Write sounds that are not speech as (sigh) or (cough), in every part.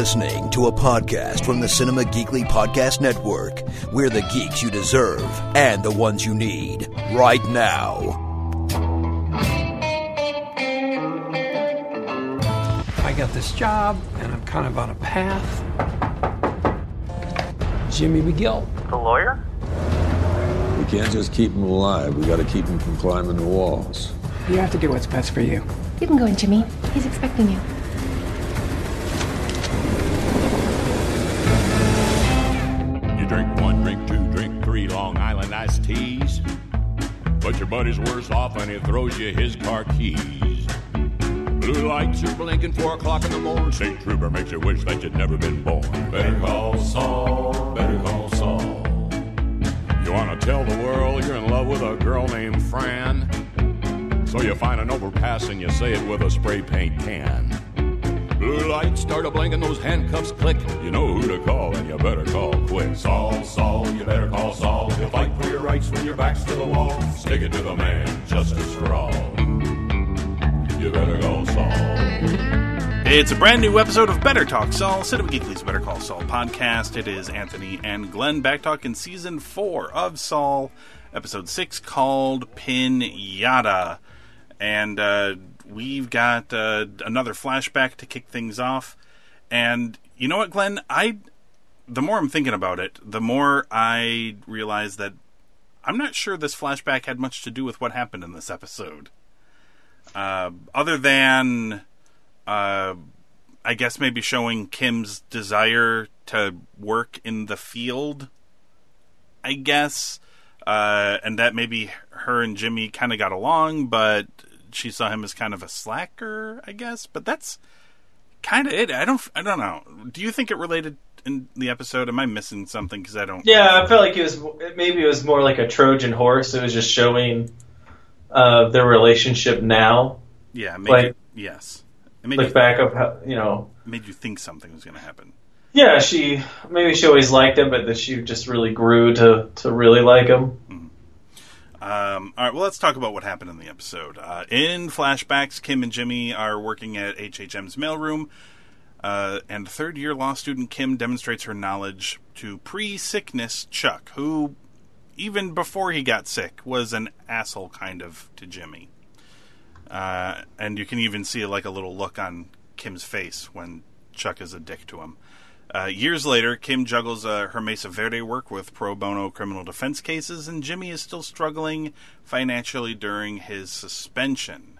listening to a podcast from the Cinema Geekly Podcast Network. We're the geeks you deserve and the ones you need right now. I got this job, and I'm kind of on a path. Jimmy McGill. The lawyer? We can't just keep him alive. We gotta keep him from climbing the walls. You have to do what's best for you. You can go in, Jimmy. He's expecting you. You your buddy's worse off and he throws you his car keys. Blue lights are blinking four o'clock in the morning. St. Trooper makes you wish that you'd never been born. Better call Saul, better call Saul. You wanna tell the world you're in love with a girl named Fran? So you find an overpass and you say it with a spray paint can. Blue lights start a blinking, those handcuffs click. You know who to call, and you better call quick. Saul, Saul, you better call Saul. He'll fight your rights when your back's to the wall. Stick it to the man, justice for all. You better call Saul. It's a brand new episode of Better Talk Saul, Cinema Geekly's Better Call Saul podcast. It is Anthony and Glenn back talking season four of Saul, episode six called Pinata. And uh, we've got uh, another flashback to kick things off. And you know what, Glenn? I the more I'm thinking about it, the more I realize that I'm not sure this flashback had much to do with what happened in this episode. Uh, other than, uh, I guess maybe showing Kim's desire to work in the field. I guess, uh, and that maybe her and Jimmy kind of got along, but she saw him as kind of a slacker, I guess. But that's kind of it. I don't, I don't know. Do you think it related in the episode? Am I missing something? Because I don't. Yeah, I felt like it was maybe it was more like a Trojan horse. It was just showing uh, their relationship now, Yeah, made Like- yes. It made like you, back of how you know. made you think something was going to happen. Yeah, she maybe she always liked him, but that she just really grew to to really like him. Um, all right, well, let's talk about what happened in the episode. Uh, in flashbacks, Kim and Jimmy are working at HHM's mailroom, uh, and third year law student Kim demonstrates her knowledge to pre sickness Chuck, who, even before he got sick, was an asshole kind of to Jimmy. Uh, and you can even see like a little look on Kim's face when Chuck is a dick to him. Uh, years later, Kim juggles uh, her Mesa Verde work with pro bono criminal defense cases, and Jimmy is still struggling financially during his suspension.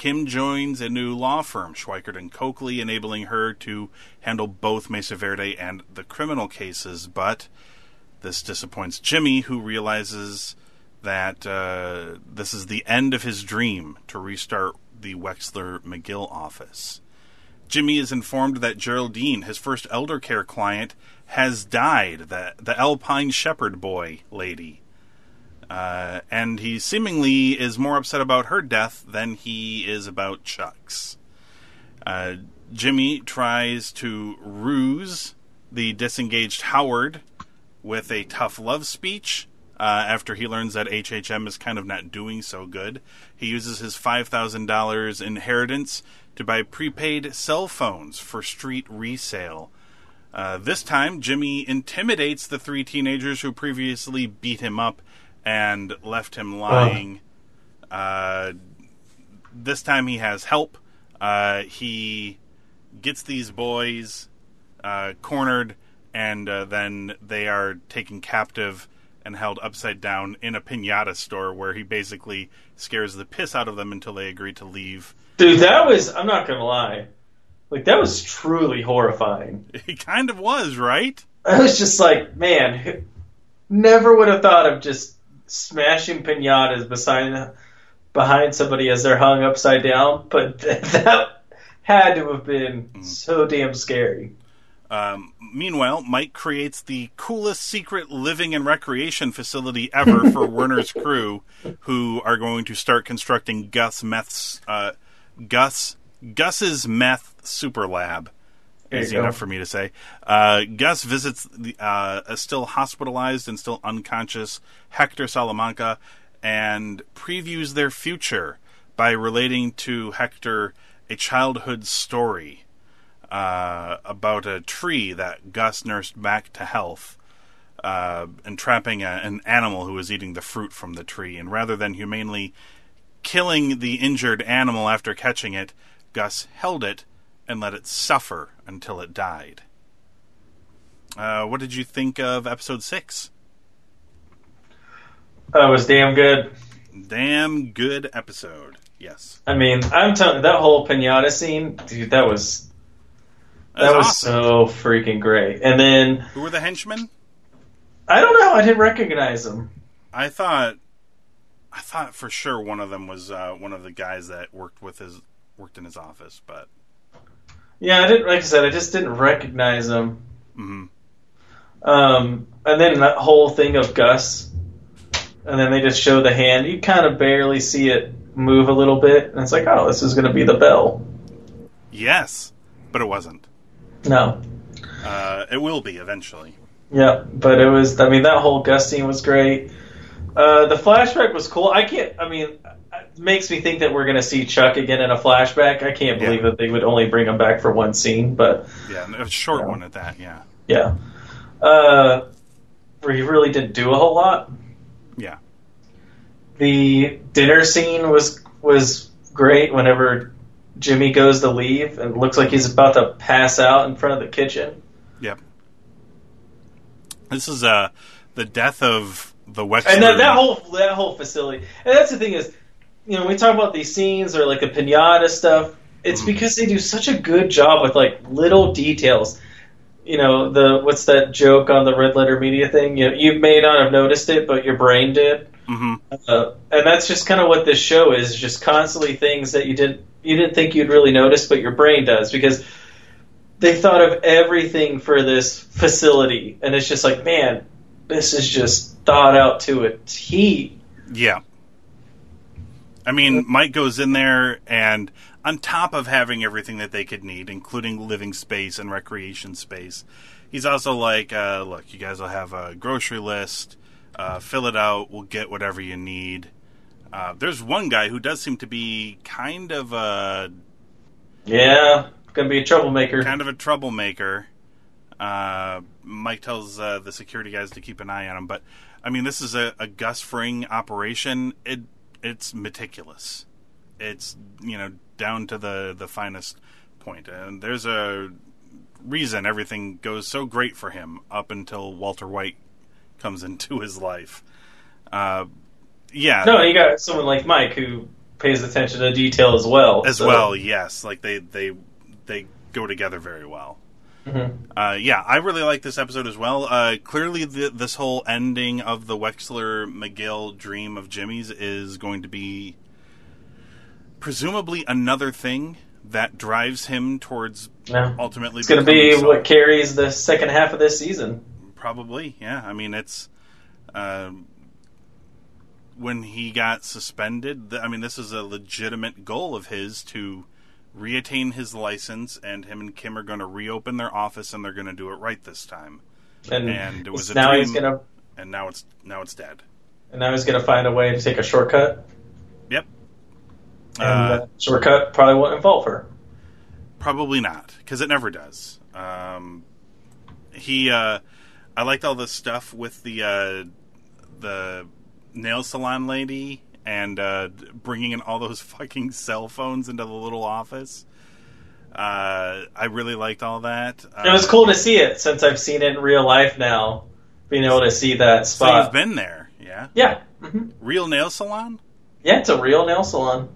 Kim joins a new law firm, Schweikert and Coakley, enabling her to handle both Mesa Verde and the criminal cases. But this disappoints Jimmy, who realizes that uh, this is the end of his dream to restart the Wexler McGill office. Jimmy is informed that Geraldine, his first elder care client, has died, the, the Alpine Shepherd boy lady. Uh, and he seemingly is more upset about her death than he is about Chuck's. Uh, Jimmy tries to ruse the disengaged Howard with a tough love speech uh, after he learns that HHM is kind of not doing so good. He uses his $5,000 inheritance to buy prepaid cell phones for street resale. Uh, this time, Jimmy intimidates the three teenagers who previously beat him up and left him lying. Uh, this time, he has help. Uh, he gets these boys uh, cornered, and uh, then they are taken captive and held upside down in a pinata store where he basically scares the piss out of them until they agree to leave. Dude, that was I'm not gonna lie, like that was truly horrifying. (laughs) It kind of was, right? I was just like, man, never would have thought of just smashing pinatas beside behind somebody as they're hung upside down, but (laughs) that had to have been so damn scary. Um, meanwhile, Mike creates the coolest secret living and recreation facility ever for (laughs) Werner's crew, who are going to start constructing Gus Meth's uh, Gus Gus's meth super lab. There Easy enough for me to say. Uh, Gus visits the, uh, a still hospitalized and still unconscious Hector Salamanca and previews their future by relating to Hector a childhood story. uh, about a tree that Gus nursed back to health, uh, entrapping a, an animal who was eating the fruit from the tree. And rather than humanely killing the injured animal after catching it, Gus held it and let it suffer until it died. Uh, what did you think of episode six? That was damn good. Damn good episode. Yes. I mean, I'm telling that whole pinata scene, dude, that was that That's was awesome. so freaking great. And then Who were the henchmen? I don't know, I didn't recognize them. I thought, I thought for sure one of them was uh, one of the guys that worked with his worked in his office, but Yeah, I didn't. Like I said, I just didn't recognize him. mhm. Um, and then that whole thing of Gus, and then they just show the hand. You kind of barely see it move a little bit, and it's like, oh, this is going to be the bell. yes, but it wasn't. No, Uh, it will be eventually. yeah, but it was. I mean, that whole Gus scene was great. Uh, the flashback was cool. I can't. I mean, makes me think that we're going to see Chuck again in a flashback. I can't believe Yeah. that they would only bring him back for one scene, but Yeah, a short Yeah. one at that. Yeah, yeah. Uh, where he really didn't do a whole lot. yeah, the dinner scene was was great whenever Jimmy goes to leave and looks like he's about to pass out in front of the kitchen. yep. This is uh the death of the Wexler. And that, that whole that whole facility. And that's the thing is, you know, we talk about these scenes or like the pinata stuff. It's because they do such a good job with like little details. You know, the what's that joke on the red letter media thing? You know, you may not have noticed it, but your brain did. hmm Uh, and that's just kind of what this show is just constantly things that you didn't you didn't think you'd really notice but your brain does because they thought of everything for this facility and it's just like man this is just thought out to a T Yeah. I mean, Mike goes in there, and on top of having everything that they could need, including living space and recreation space, he's also like, uh, "Look, you guys will have a grocery list. Uh, fill it out. We'll get whatever you need." Uh, there's one guy who does seem to be kind of a yeah gonna be a troublemaker kind of a troublemaker. Uh, Mike tells uh, the security guys to keep an eye on him, but I mean, this is a, a Gus Fring operation. It it's meticulous. It's you know down to the the finest point, and there's a reason everything goes so great for him up until Walter White comes (laughs) into his life. Uh, yeah, no you got someone like Mike who pays attention to detail as well as so- well. Yes, like they they they go together very well. Mhm. Uh, yeah, I really like this episode as well. Uh, clearly, the, this whole ending of the Wexler McGill dream of Jimmy's is going to be presumably another thing that drives him towards yeah. ultimately. it's gonna be becoming what carries the second half of this season Probably, yeah. I mean, it's um when he got suspended. th- I mean, this is a legitimate goal of his to reattain his license, and him and Kim are going to reopen their office, and they're going to do it right this time. and, And it was a now dream. he's gonna And now it's now it's dead. and now he's gonna find a way to take a shortcut Yep. and Uh, that shortcut probably won't involve her. Probably not, because it never does. Um, he, uh, I liked all the stuff with the uh, the nail salon lady and uh, bringing in all those (laughs) fucking cell phones into the little office. Uh, I really liked all that. Uh, It was cool to see it since I've seen it in real life now. Being able to see that So you've spot. been there, yeah? yeah, hmm Real nail salon, yeah, it's a real nail salon.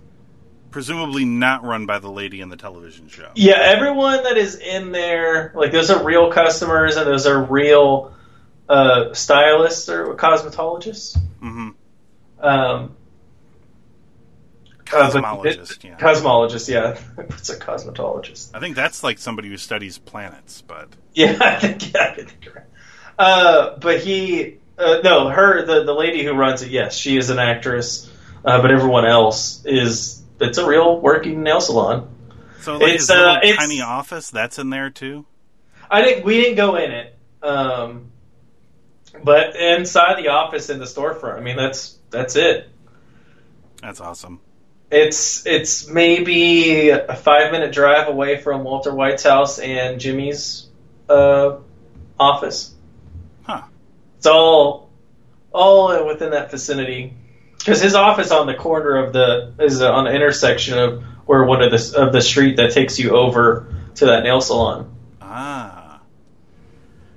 presumably not run by the lady in the television show. Yeah, everyone that is in there, like those are real customers and those are real uh, stylists or cosmetologists. hmm Um, Cosmologist, yeah. Cosmologist, yeah. (laughs) What's a cosmetologist? I think that's like somebody who studies planets, but Yeah, (laughs) I think, yeah, I think you're right. Uh, but he, uh, no, her, the, the lady who runs it, yes, she is an actress, uh, but everyone else is, it's a real working nail salon. so like It's, uh, it's- tiny office that's in there too. I didn't, we didn't go in it, um, but inside the office in the storefront, I mean, that's, that's it. That's awesome. It's it's maybe a five minute drive away from Walter White's house and Jimmy's uh, office. Huh. It's all all within that vicinity because his office on the corner of the is on the intersection of where one of the of the street that takes you over to that nail salon. Ah.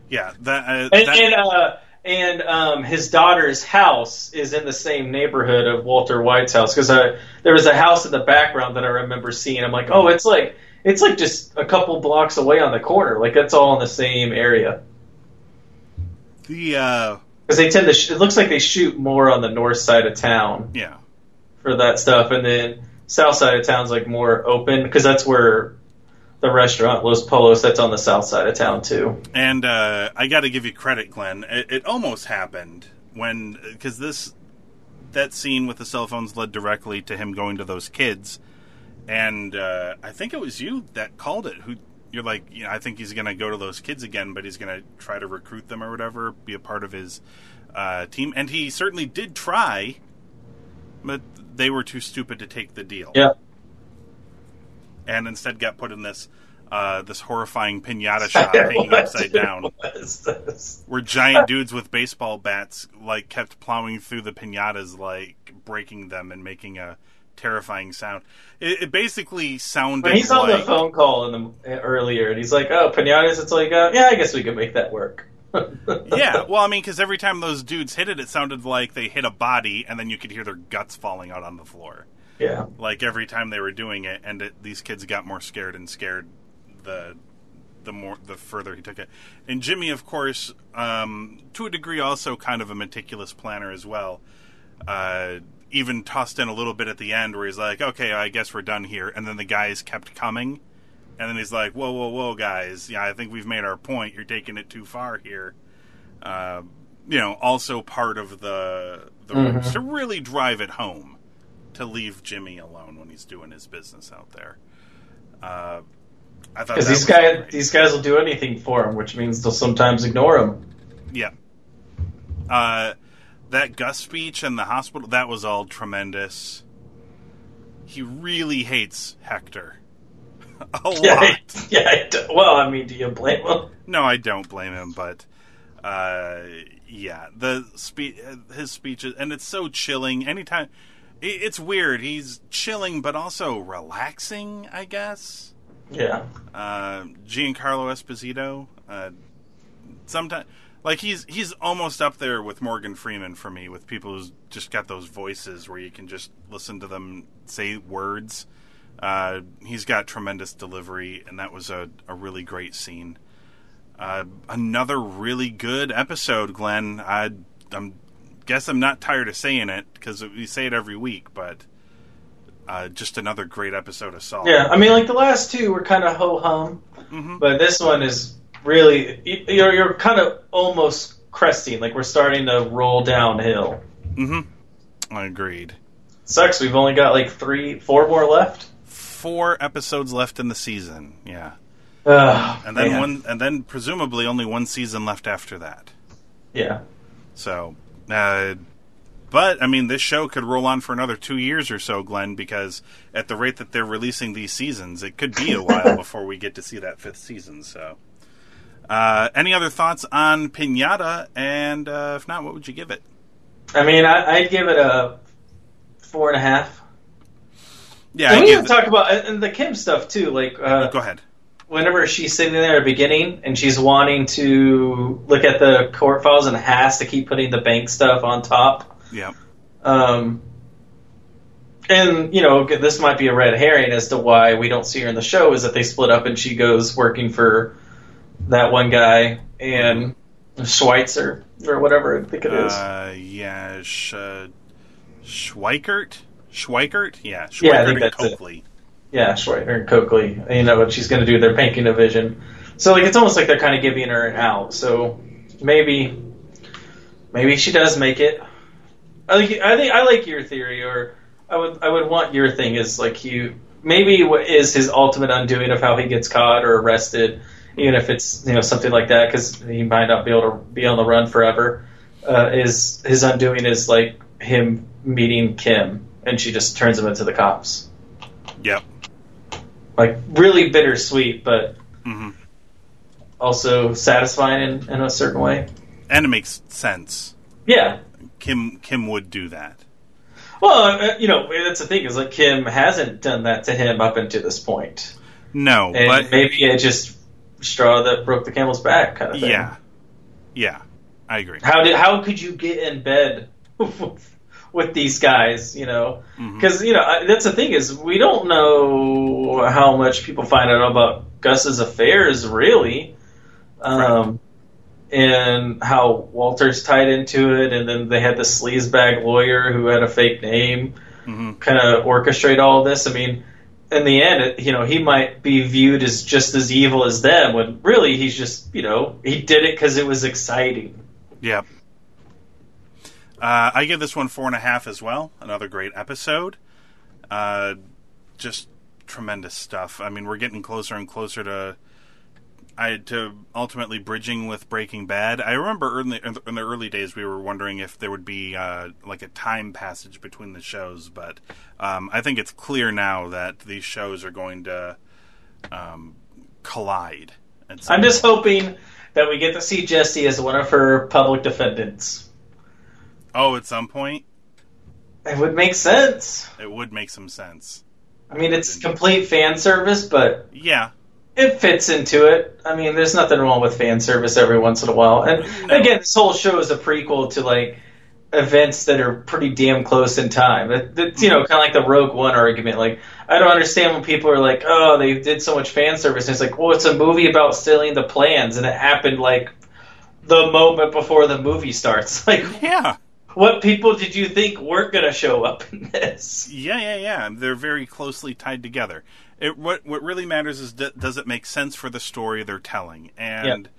Yeah, that, uh, And that and, uh, and um, his daughter's house is in the same neighborhood of Walter White's house because uh, there was a house in the background that I remember seeing. I'm like, oh, it's like it's like just a couple blocks away on the corner. Like that's all in the same area the uh, because they tend to. Sh- it looks like they shoot more on the north side of town yeah. for that stuff, and then south side of town's like more open because that's where the restaurant Los Pollos. That's on the south side of town too. And uh, I got to give you credit, Glenn. It, it almost happened when because this that scene with the cell phones led directly to him going to those kids, and uh, I think it was you that called it. Who you're like, you know, I think he's going to go to those kids again, but he's going to try to recruit them or whatever, be a part of his uh, team, and he certainly did try, but they were too stupid to take the deal Yeah. And instead got put in this uh, this horrifying pinata (laughs) shop hanging upside down, (laughs) where giant dudes with baseball bats like kept plowing through the pinatas, like breaking them and making a terrifying sound. It, it basically sounded When he's on like the phone call in the earlier, and he's like, "Oh, pinatas." It's like, uh, yeah, I guess we could make that work. (laughs) yeah. Well, I mean, because every time those dudes hit it, it sounded like they hit a body, and then you could hear their guts falling out on the floor. Yeah. like every time they were doing it, and it, these kids got more scared and scared the the more the further he took it. And Jimmy, of course, um, to a degree, also kind of a meticulous planner as well. Uh, even tossed in a little bit at the end where he's like, "Okay, I guess we're done here," and then the guys kept coming, and then he's like, "Whoa, whoa, whoa, guys! Yeah, I think we've made our point. You're taking it too far here." Uh, you know, also part of the the rooms to really drive it home to leave Jimmy alone when he's doing his business out there. Uh, I thought Because these guys, great. these guys will do anything for him, which means they'll sometimes ignore him. yeah. Uh, that Gus speech in the hospital that was all tremendous. He really hates Hector (laughs) a Yeah, lot. (laughs) yeah. I d- well, I mean, do you blame him? No, I don't blame him, but uh, yeah, the spe- his speeches, and it's so chilling. Anytime, it's weird. He's chilling, but also relaxing. I guess. Yeah. Uh, Giancarlo Esposito. Uh, sometimes, like he's he's almost up there with Morgan Freeman for me, with people who's just got those voices where you can just listen to them say words. Uh, he's got tremendous delivery, and that was a, a really great scene. Uh, another really good episode, Glenn. I I'm, guess I'm not tired of saying it because we say it every week, but uh, just another great episode of Saul. Yeah. I mean, like the last two were kind of ho hum, Mhm. but this one is really you- you're you're kind of almost cresting. Like we're starting to roll downhill. hmm I agreed. Sucks. We've only got like three, four more left. Four episodes left in the season. Yeah, Ugh, and then man. one, and then presumably only one season left after that. Yeah. So, uh, but I mean, this show could roll on for another two years or so, Glenn, because at the rate that they're releasing these seasons, it could be a while (laughs) before we get to see that fifth season. So, uh, any other thoughts on Pinata? And uh, if not, what would you give it? I mean, I, I'd give it a four and a half. Yeah, and I we give didn't talk about and the Kim stuff too. Like, uh, Go ahead. Whenever she's sitting there at the beginning and she's wanting to look at the court files and has to keep putting the bank stuff on top. Yeah. Um, and you know, this might be a red herring as to why we don't see her in the show is that they split up and she goes working for that one guy and Schweitzer or whatever I think it is. Uh, yeah, Sh- uh, Schweikert? Schweikert? Yeah, Schweikert Yeah, and that's it. Yeah, Schweitzer and Coakley. You know what she's going to do their banking division. So like it's almost like they're kind of giving her an out. So maybe maybe she does make it. I think I think I like your theory, or I would I would want your thing is like you maybe what is his ultimate undoing of how he gets caught or arrested, even if it's you know something like that because he might not be able to be on the run forever. Uh, is his undoing is like him meeting Kim and she just turns him into the cops. Yep. Like really bittersweet, but hmm also satisfying in, in a certain way. And it makes sense. Yeah. Kim Kim would do that. Well, uh, you know, that's the thing is like Kim hasn't done that to him up until this point, No, and but maybe it just straw that broke the camel's back kind of thing. yeah, yeah, I agree. How did how could you get in bed (laughs) with these guys? You know, Mm-hmm. because you know I- that's the thing is we don't know how much people find out about Gus's affairs really, um, and how Walter's tied into it, and then they had the sleazebag lawyer who had a fake name, Mhm. kind of orchestrate all this. I mean. In the end, it, you know, he might be viewed as just as evil as them, when really he's just, you know, he did it because it was exciting. Yep. Uh, I give this one four and a half as well. Another great episode. Uh, just tremendous stuff. I mean, we're getting closer and closer to I to ultimately bridging with Breaking Bad. I remember early, in the early days we were wondering if there would be uh, like a time passage between the shows, but um, I think it's clear now that these shows are going to um, collide. I'm just hoping that we get to see Jesse as one of her public defendants. Oh, at some point, It would make sense. it would make some sense. I mean, it's complete fan service, but Yeah, it fits into it. I mean, there's nothing wrong with fan service every once in a while. And again, this whole show is a prequel to like events that are pretty damn close in time. It, it's, you know, mm-hmm. kind of like the Rogue One argument. Like, I don't understand when people are like, "Oh, they did so much fan service." And it's like, well, it's a movie about stealing the plans, and it happened like the moment before the movie starts. (laughs) Like, yeah, what people did you think weren't going to show up in this? yeah, yeah, yeah. They're very closely tied together. It what what really matters is d- does it make sense for the story they're telling? And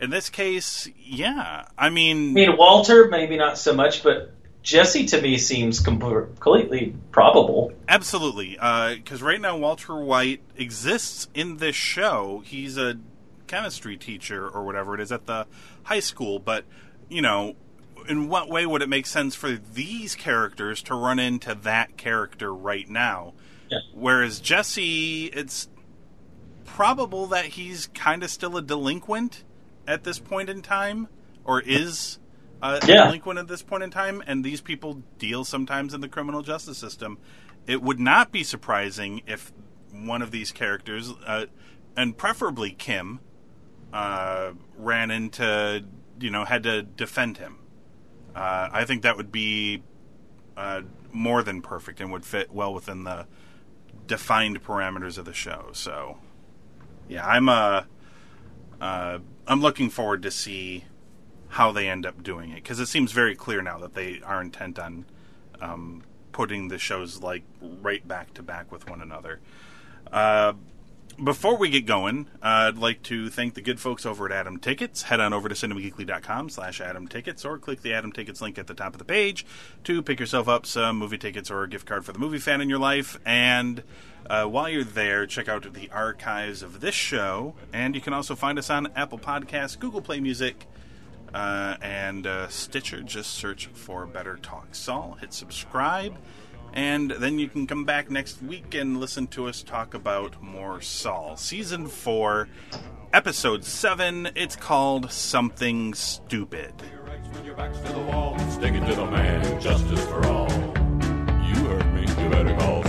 in this case, yeah. I mean, I mean, Walter, maybe not so much, but Jesse to me seems com- completely probable. Absolutely, uh, because right now Walter White exists in this show. He's a chemistry teacher or whatever it is at the high school. But you know, in what way would it make sense for these characters to run into that character right now? Yeah. Whereas Jesse, it's probable that he's kind of still a delinquent at this point in time, or is a Yeah. delinquent at this point in time, and these people deal sometimes in the criminal justice system. It would not be surprising if one of these characters, uh, and preferably Kim, uh, ran into, you know, had to defend him. Uh, I think that would be uh, more than perfect and would fit well within the defined parameters of the show. So, yeah, I'm uh, uh, I'm looking forward to see how they end up doing it because it seems very clear now that they are intent on um, putting the shows like right back to back with one another. Before we get going, uh, I'd like to thank the good folks over at Atom Tickets. Head on over to cinemageekly.com slash Atom Tickets or click the Atom Tickets link at the top of the page to pick yourself up some movie tickets or a gift card for the movie fan in your life. And uh, while you're there, check out the archives of this show. And you can also find us on Apple Podcasts, Google Play Music, uh, and uh, Stitcher. Just search for Better Talk Saul. Hit subscribe. And then you can come back next week and listen to us talk about more Saul. Season 4, Episode 7. It's called Something Stupid. Stick it to the man, justice for all. You heard me, you better call